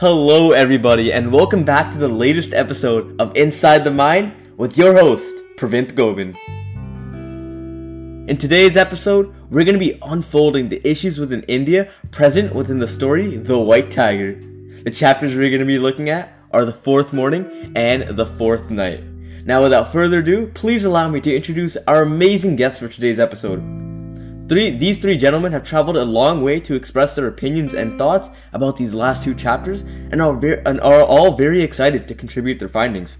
Hello, everybody, and welcome back to the latest episode of Inside the Mind with your host, Pravint Govin. In today's episode, we're going to be unfolding the issues within India present within the story The White Tiger. The chapters we're going to be looking at are the fourth morning and the fourth night. Now, without further ado, please allow me to introduce our amazing guests for today's episode. Three, these three gentlemen have traveled a long way to express their opinions and thoughts about these last two chapters and are, ver- and are all very excited to contribute their findings.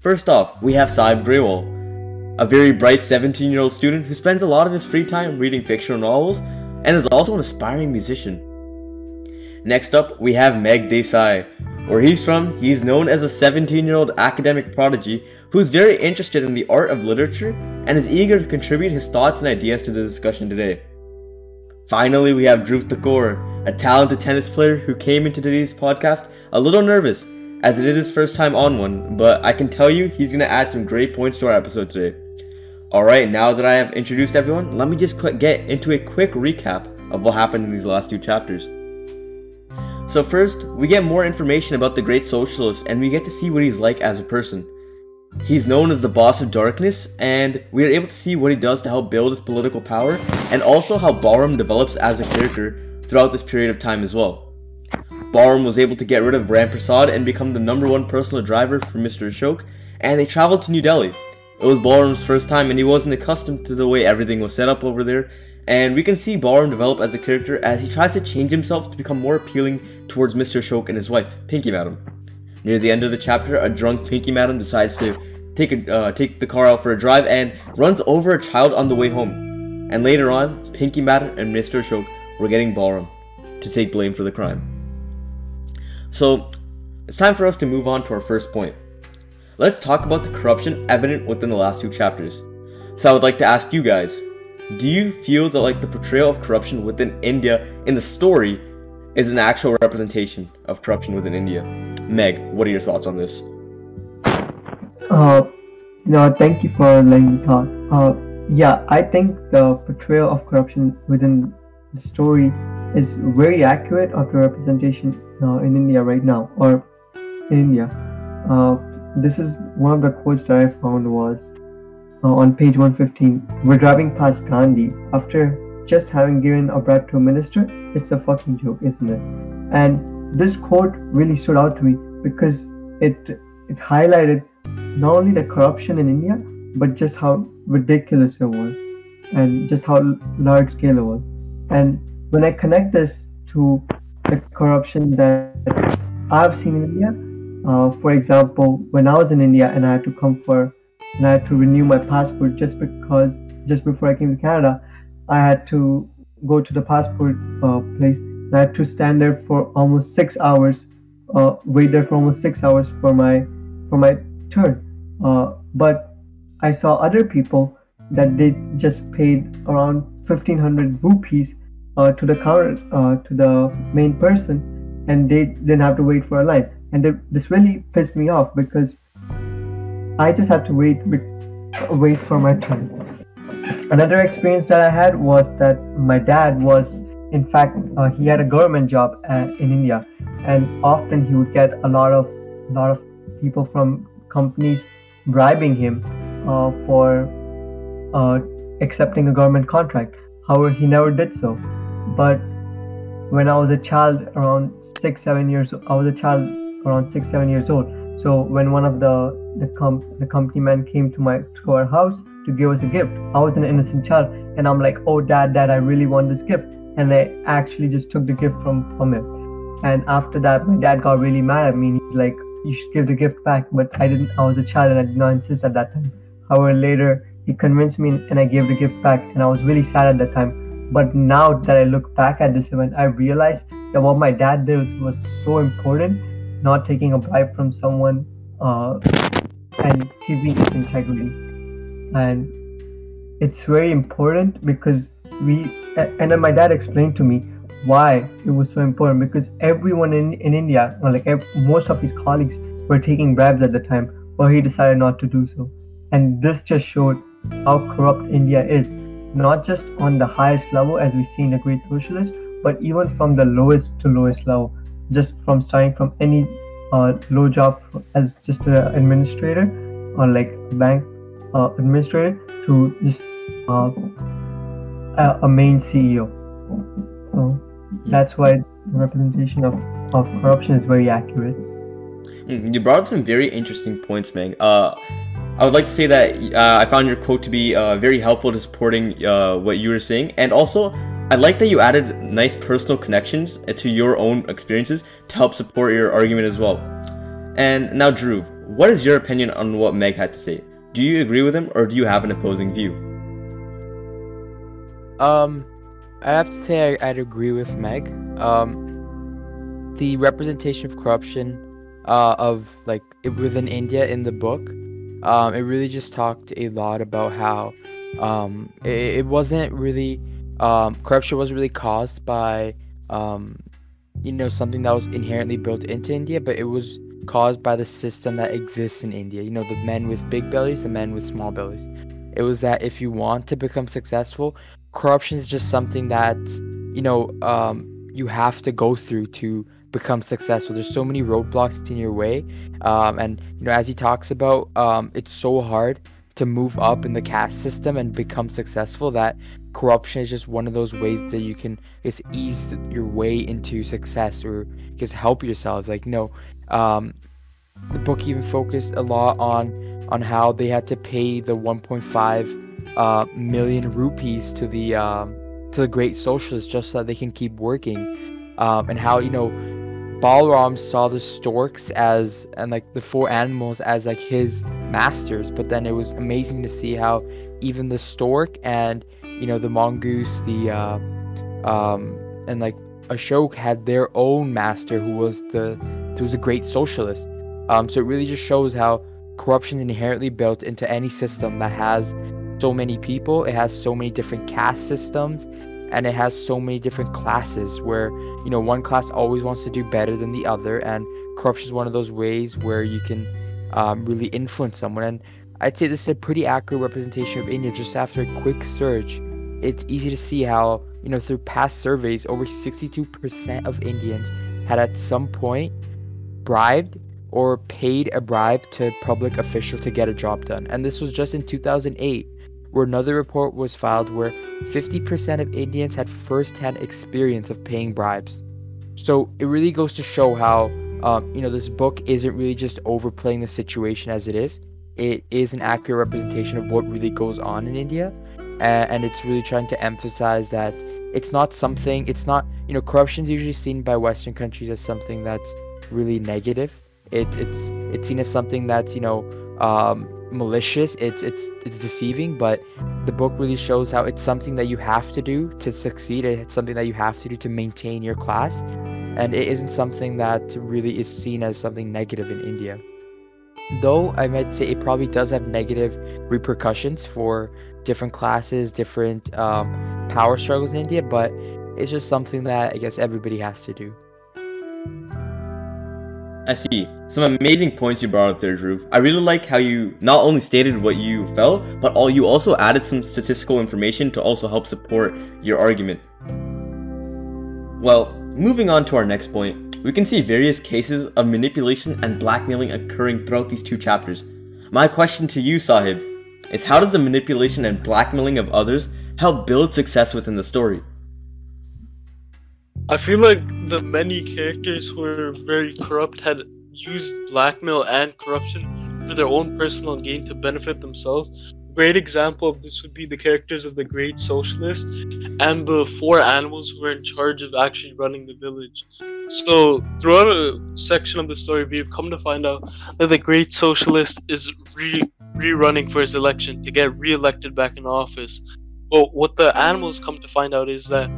First off, we have Saib Grewal, a very bright 17 year old student who spends a lot of his free time reading fictional novels and is also an aspiring musician. Next up, we have Meg Desai. Where he's from, he's known as a 17 year old academic prodigy who is very interested in the art of literature and is eager to contribute his thoughts and ideas to the discussion today. Finally, we have Dhruv Thakur, a talented tennis player who came into today's podcast a little nervous as it is his first time on one, but I can tell you he's going to add some great points to our episode today. Alright, now that I have introduced everyone, let me just get into a quick recap of what happened in these last two chapters. So, first, we get more information about the great socialist and we get to see what he's like as a person. He's known as the boss of darkness, and we are able to see what he does to help build his political power, and also how Balram develops as a character throughout this period of time as well. Balram was able to get rid of Ram Prasad and become the number one personal driver for Mr. Ashok, and they traveled to New Delhi. It was Balram's first time, and he wasn't accustomed to the way everything was set up over there, and we can see Balram develop as a character as he tries to change himself to become more appealing towards Mr. Ashok and his wife, Pinky Madam. Near the end of the chapter, a drunk Pinky Madam decides to take a, uh, take the car out for a drive and runs over a child on the way home. And later on, Pinky Madam and Mr. Ashok were getting Balram to take blame for the crime. So, it's time for us to move on to our first point. Let's talk about the corruption evident within the last two chapters. So I would like to ask you guys, do you feel that like the portrayal of corruption within India in the story is an actual representation of corruption within India? Meg, what are your thoughts on this? Uh, no, thank you for letting me talk. Uh, yeah, I think the portrayal of corruption within the story is very accurate of the representation uh, in India right now, or in India. Uh, this is one of the quotes that I found was uh, on page 115. We're driving past Gandhi after just having given a bribe to a minister. It's a fucking joke, isn't it? And this quote really stood out to me because it it highlighted not only the corruption in India, but just how ridiculous it was and just how large scale it was. And when I connect this to the corruption that I've seen in India, uh, for example, when I was in India and I had to come for and I had to renew my passport just because just before I came to Canada, I had to go to the passport uh, place. I had to stand there for almost six hours, uh, wait there for almost six hours for my for my turn. Uh, but I saw other people that they just paid around 1500 rupees uh, to the counter uh, to the main person, and they didn't have to wait for a line. And they, this really pissed me off because I just had to wait wait for my turn. Another experience that I had was that my dad was, in fact, uh, he had a government job at, in India, and often he would get a lot of lot of people from companies bribing him uh, for uh, accepting a government contract. However, he never did so. But when I was a child, around six, seven years, I was a child around six, seven years old. So when one of the the, com- the company man came to my to our house to give us a gift, I was an innocent child, and I'm like, "Oh, dad, dad, I really want this gift," and I actually just took the gift from from him. And after that, my dad got really mad at me. He's like, "You should give the gift back," but I didn't. I was a child, and I did not insist at that time. However, later he convinced me, and I gave the gift back, and I was really sad at that time. But now that I look back at this event, I realized that what my dad did was, was so important not taking a bribe from someone uh, and keeping his integrity. And it's very important because we, and then my dad explained to me why it was so important because everyone in, in India, or like most of his colleagues, were taking bribes at the time, but he decided not to do so. And this just showed how corrupt India is, not just on the highest level as we see in the Great Socialist, but even from the lowest to lowest level just from starting from any uh, low job as just an administrator or like bank uh, administrator to just uh, a, a main CEO. So that's why the representation of, of corruption is very accurate. You brought up some very interesting points, Meg. Uh, I would like to say that uh, I found your quote to be uh, very helpful to supporting uh, what you were saying, and also I like that you added nice personal connections to your own experiences to help support your argument as well. And now, Drew, what is your opinion on what Meg had to say? Do you agree with him, or do you have an opposing view? Um, I have to say I, I'd agree with Meg. Um, the representation of corruption, uh, of like it, within India in the book, um, it really just talked a lot about how, um, it, it wasn't really, um, corruption wasn't really caused by, um, you know, something that was inherently built into India, but it was caused by the system that exists in India. You know, the men with big bellies, the men with small bellies. It was that if you want to become successful, corruption is just something that you know um, you have to go through to become successful. There's so many roadblocks in your way, um, and you know as he talks about, um, it's so hard to move up in the caste system and become successful that corruption is just one of those ways that you can just ease your way into success or just help yourselves. Like no um, the book even focused a lot on on how they had to pay the 1.5 uh, million rupees to the um, to the great socialists just so that they can keep working, um, and how you know Balram saw the storks as and like the four animals as like his masters, but then it was amazing to see how even the stork and you know the mongoose, the uh, um, and like Ashok had their own master who was the who was a great socialist. Um, so it really just shows how corruption is inherently built into any system that has so many people. It has so many different caste systems, and it has so many different classes where you know one class always wants to do better than the other, and corruption is one of those ways where you can um, really influence someone. And I'd say this is a pretty accurate representation of India. Just after a quick search, it's easy to see how you know through past surveys, over 62% of Indians had at some point bribed or paid a bribe to a public official to get a job done. And this was just in 2008, where another report was filed where 50% of Indians had first-hand experience of paying bribes. So it really goes to show how, um, you know, this book isn't really just overplaying the situation as it is. It is an accurate representation of what really goes on in India, and, and it's really trying to emphasize that it's not something. It's not, you know, corruption is usually seen by Western countries as something that's really negative it, it's it's seen as something that's you know um, malicious. It's it's it's deceiving, but the book really shows how it's something that you have to do to succeed. It's something that you have to do to maintain your class, and it isn't something that really is seen as something negative in India. Though I might say it probably does have negative repercussions for different classes, different um, power struggles in India, but it's just something that I guess everybody has to do. I see. Some amazing points you brought up there, Drew. I really like how you not only stated what you felt, but all you also added some statistical information to also help support your argument. Well, moving on to our next point, we can see various cases of manipulation and blackmailing occurring throughout these two chapters. My question to you, Sahib, is how does the manipulation and blackmailing of others help build success within the story? I feel like the many characters who were very corrupt had used blackmail and corruption for their own personal gain to benefit themselves. A great example of this would be the characters of the Great Socialist and the four animals who were in charge of actually running the village. So, throughout a section of the story, we've come to find out that the Great Socialist is re rerunning for his election to get re-elected back in office. But what the animals come to find out is that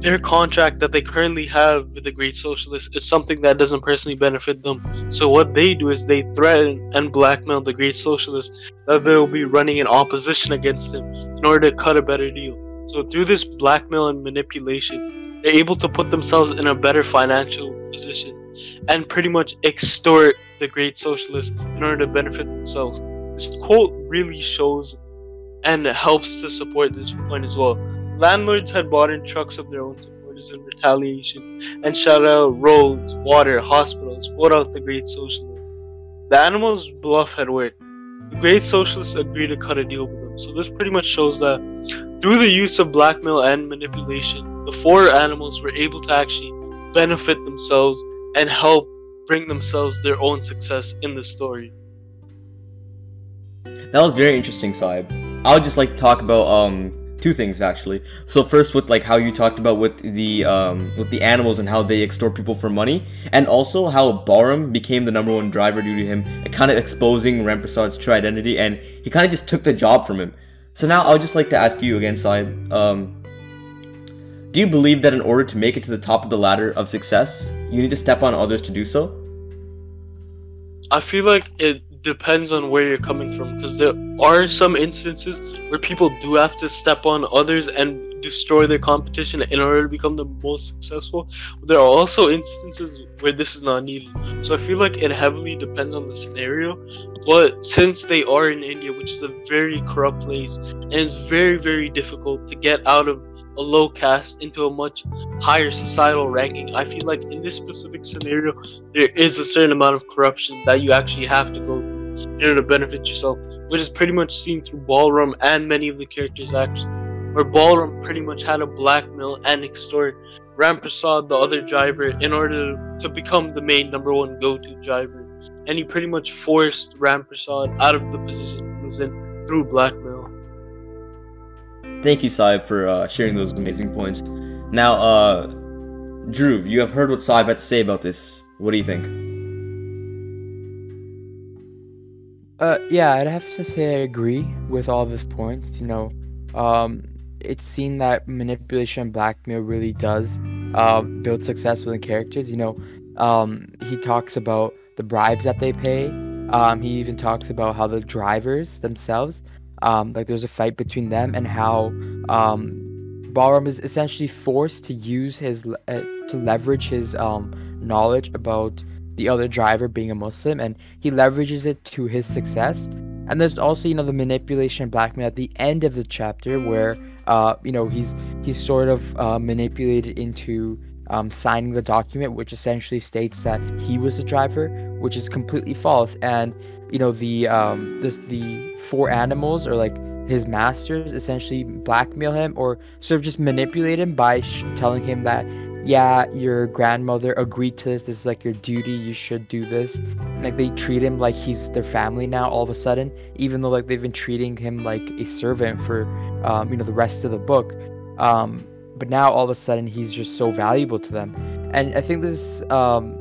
their contract that they currently have with the Great Socialist is something that doesn't personally benefit them. So what they do is they threaten and blackmail the Great Socialist that they'll be running in opposition against him in order to cut a better deal. So through this blackmail and manipulation, they're able to put themselves in a better financial position and pretty much extort the Great Socialist in order to benefit themselves. This quote really shows and helps to support this point as well landlords had bought in trucks of their own supporters in retaliation and shut out roads, water, hospitals, vote out the great socialists. The animals' bluff had worked. The great socialists agreed to cut a deal with them. So this pretty much shows that through the use of blackmail and manipulation, the four animals were able to actually benefit themselves and help bring themselves their own success in the story. That was very interesting, Saib. I would just like to talk about um two things actually. So first with like how you talked about with the um with the animals and how they extort people for money, and also how Balram became the number one driver due to him kind of exposing Ramprasad's true identity, and he kind of just took the job from him. So now I would just like to ask you again, Saib. Um, do you believe that in order to make it to the top of the ladder of success, you need to step on others to do so? I feel like it depends on where you're coming from because there are some instances where people do have to step on others and destroy their competition in order to become the most successful. There are also instances where this is not needed. So I feel like it heavily depends on the scenario. But since they are in India, which is a very corrupt place, and it's very, very difficult to get out of a low caste into a much higher societal ranking. I feel like in this specific scenario, there is a certain amount of corruption that you actually have to go in order to benefit yourself, which is pretty much seen through Balram and many of the characters actually. Where Balram pretty much had to blackmail and extort Ramprasad, the other driver, in order to become the main number one go-to driver. And he pretty much forced Ramprasad out of the position he was in through blackmail. Thank you, Saib, for uh, sharing those amazing points. Now, uh, Drew, you have heard what Saib had to say about this. What do you think? Uh, yeah, I'd have to say I agree with all of his points. You know, um, it's seen that manipulation and blackmail really does uh, build success within characters. You know, um, he talks about the bribes that they pay. Um, he even talks about how the drivers themselves, um, like there's a fight between them and how um, Balram is essentially forced to use his uh, to leverage his um, knowledge about the other driver being a Muslim, and he leverages it to his success. And there's also, you know, the manipulation blackmail at the end of the chapter where, uh, you know, he's he's sort of uh, manipulated into um, signing the document, which essentially states that he was the driver, which is completely false. And you know, the um, the the four animals or like his masters essentially blackmail him or sort of just manipulate him by sh- telling him that yeah, your grandmother agreed to this. This is like your duty. You should do this. Like they treat him like he's their family now. All of a sudden, even though like they've been treating him like a servant for, um, you know, the rest of the book. Um, but now all of a sudden he's just so valuable to them. And I think this, um,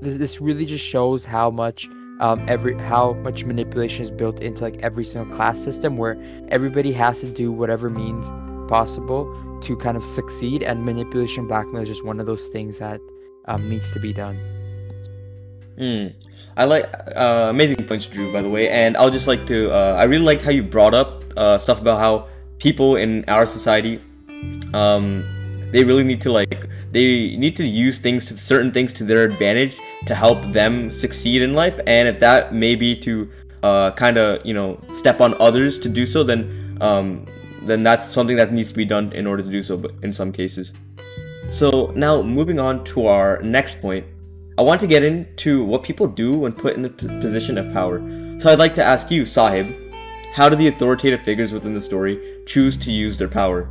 this, this really just shows how much. Um, every how much manipulation is built into like every single class system where everybody has to do whatever means possible to kind of succeed and manipulation blackmail is just one of those things that um, needs to be done Mm. I like uh, amazing points, Drew. By the way, and I'll just like to. Uh, I really liked how you brought up uh, stuff about how people in our society, um, they really need to like they need to use things to certain things to their advantage to help them succeed in life, and if that may be to uh, kind of you know step on others to do so, then um, then that's something that needs to be done in order to do so. But in some cases. So now moving on to our next point, I want to get into what people do when put in the p- position of power. So I'd like to ask you, Sahib, how do the authoritative figures within the story choose to use their power?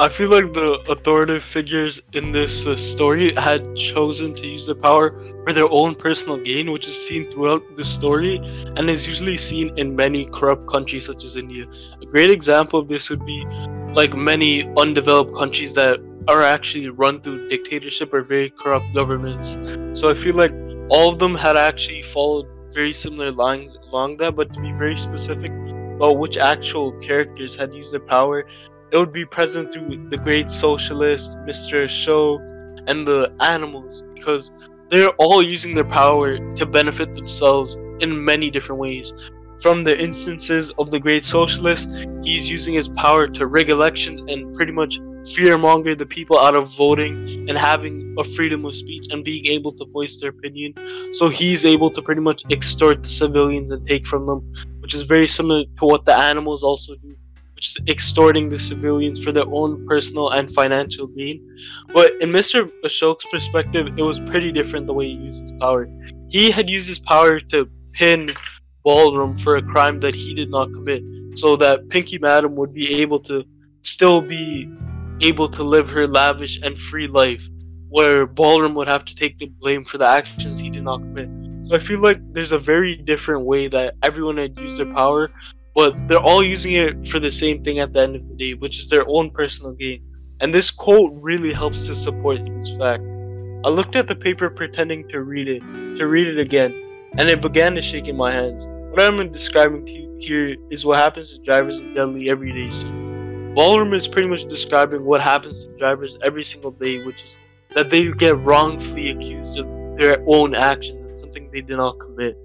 I feel like the authoritative figures in this uh, story had chosen to use their power for their own personal gain, which is seen throughout the story and is usually seen in many corrupt countries such as India. A great example of this would be like many undeveloped countries that are actually run through dictatorship or very corrupt governments. So I feel like all of them had actually followed very similar lines along that, but to be very specific about which actual characters had used their power it would be present through the great socialist, Mr. Ashok, and the animals because they're all using their power to benefit themselves in many different ways. From the instances of the great socialist, he's using his power to rig elections and pretty much fearmonger the people out of voting and having a freedom of speech and being able to voice their opinion. So he's able to pretty much extort the civilians and take from them, which is very similar to what the animals also do which is extorting the civilians for their own personal and financial gain. But in Mr. Ashok's perspective, it was pretty different the way he used his power. He had used his power to pin Balram for a crime that he did not commit, so that Pinky Madam would be able to still be able to live her lavish and free life, where Balram would have to take the blame for the actions he did not commit. So I feel like there's a very different way that everyone had used their power, but they're all using it for the same thing at the end of the day, which is their own personal gain. And this quote really helps to support this fact. I looked at the paper pretending to read it, to read it again, and it began to shake in my hands. What I'm describing to you here is what happens to drivers in Delhi every day. Balram is pretty much describing what happens to drivers every single day, which is that they get wrongfully accused of their own actions, something they did not commit.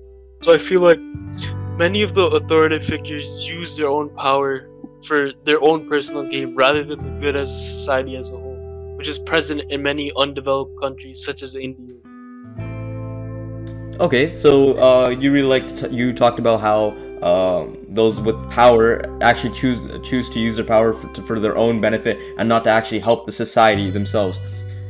So I feel like many of the authoritative figures use their own power for their own personal gain rather than the good as a society as a whole, which is present in many undeveloped countries such as India. Okay, so uh, you really like t- you talked about how um, those with power actually choose choose to use their power for, to, for their own benefit and not to actually help the society themselves.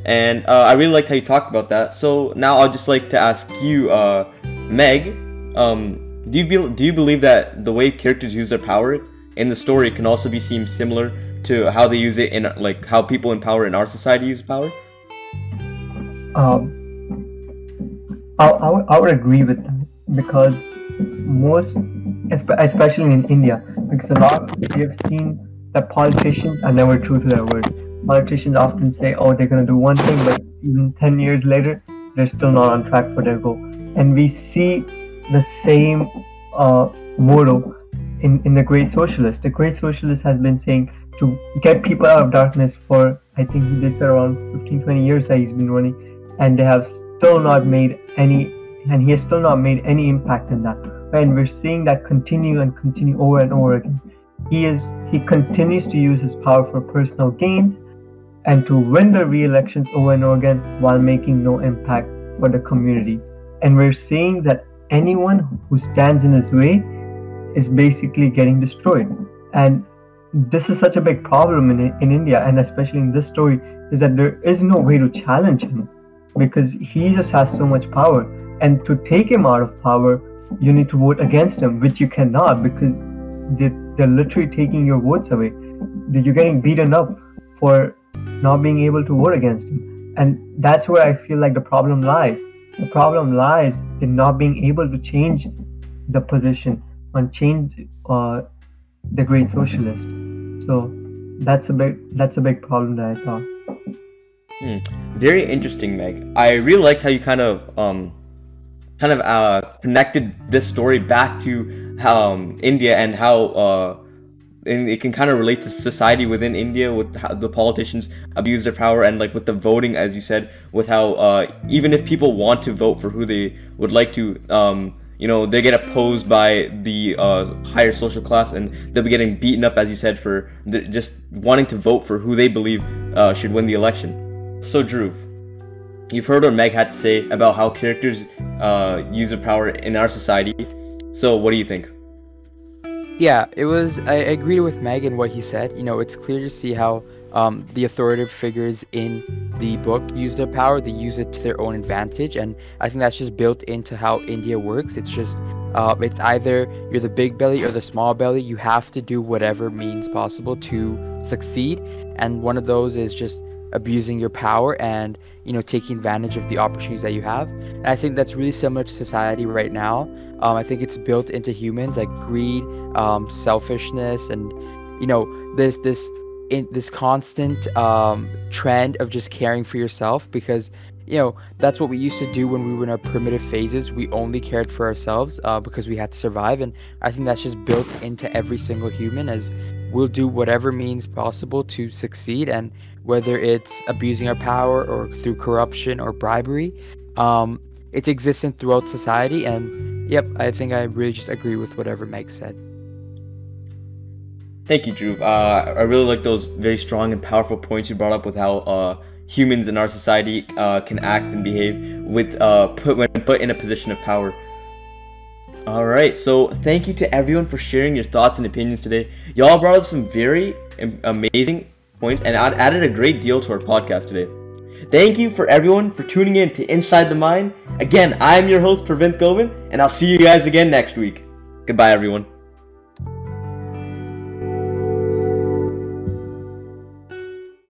And uh, I really liked how you talked about that. So now I'd just like to ask you, uh, Meg, um, do you be- do you believe that the way characters use their power in the story can also be seen similar to how they use it in like how people in power in our society use power? Um, I, I, would- I would agree with that because most, especially in India, because a lot we have seen that politicians are never true to their word. Politicians often say, "Oh, they're gonna do one thing," but even ten years later, they're still not on track for their goal. And we see the same uh, motto in, in the Great Socialist. The Great Socialist has been saying to get people out of darkness for I think he did around 15, 20 years that he's been running, and they have still not made any, and he has still not made any impact in that. And we're seeing that continue and continue over and over again. He is he continues to use his power for personal gains and to win the re-elections over and over again while making no impact for the community. And we're seeing that anyone who stands in his way is basically getting destroyed. And this is such a big problem in, in India, and especially in this story, is that there is no way to challenge him because he just has so much power. And to take him out of power, you need to vote against him, which you cannot because they, they're literally taking your votes away. You're getting beaten up for not being able to vote against him. And that's where I feel like the problem lies. The problem lies in not being able to change the position and change uh, the great socialist. So that's a big that's a big problem that I thought. Very interesting, Meg. I really liked how you kind of um, kind of uh, connected this story back to um, India and how uh, and it can kind of relate to society within India with how the politicians abuse their power and like with the voting, as you said, with how uh, even if people want to vote for who they would like to, um, you know, they get opposed by the uh, higher social class and they'll be getting beaten up, as you said, for the, just wanting to vote for who they believe uh, should win the election. So, Dhruv, you've heard what Meg had to say about how characters uh, use their power in our society. So, what do you think? Yeah, it was. I agree with Meg and what he said. You know, it's clear to see how um, the authoritative figures in the book use their power. They use it to their own advantage, and I think that's just built into how India works. It's just, uh, it's either you're the big belly or the small belly. You have to do whatever means possible to succeed, and one of those is just abusing your power and you know taking advantage of the opportunities that you have. And i think that's really similar to society right now. Um, i think it's built into humans like greed um, selfishness and you know this this in this constant um, trend of just caring for yourself because you know that's what we used to do when we were in our primitive phases. We only cared for ourselves uh, because we had to survive. And i think that's just built into every single human as we'll do whatever means possible to succeed. And whether it's abusing our power or through corruption or bribery um, it's existent throughout society and yep i think i really just agree with whatever meg said Thank you, Dhruv. Uh, I really like those very strong and powerful points you brought up with how uh, humans in our society uh, can act and behave with uh, put when put in a position of power. All right, so thank you to everyone for sharing your thoughts and opinions today. Y'all brought up some very amazing points and added a great deal to our podcast today. Thank you for everyone for tuning in to Inside the Mind. Again, I am your host, Pravint Govin, and I'll see you guys again next week. Goodbye, everyone.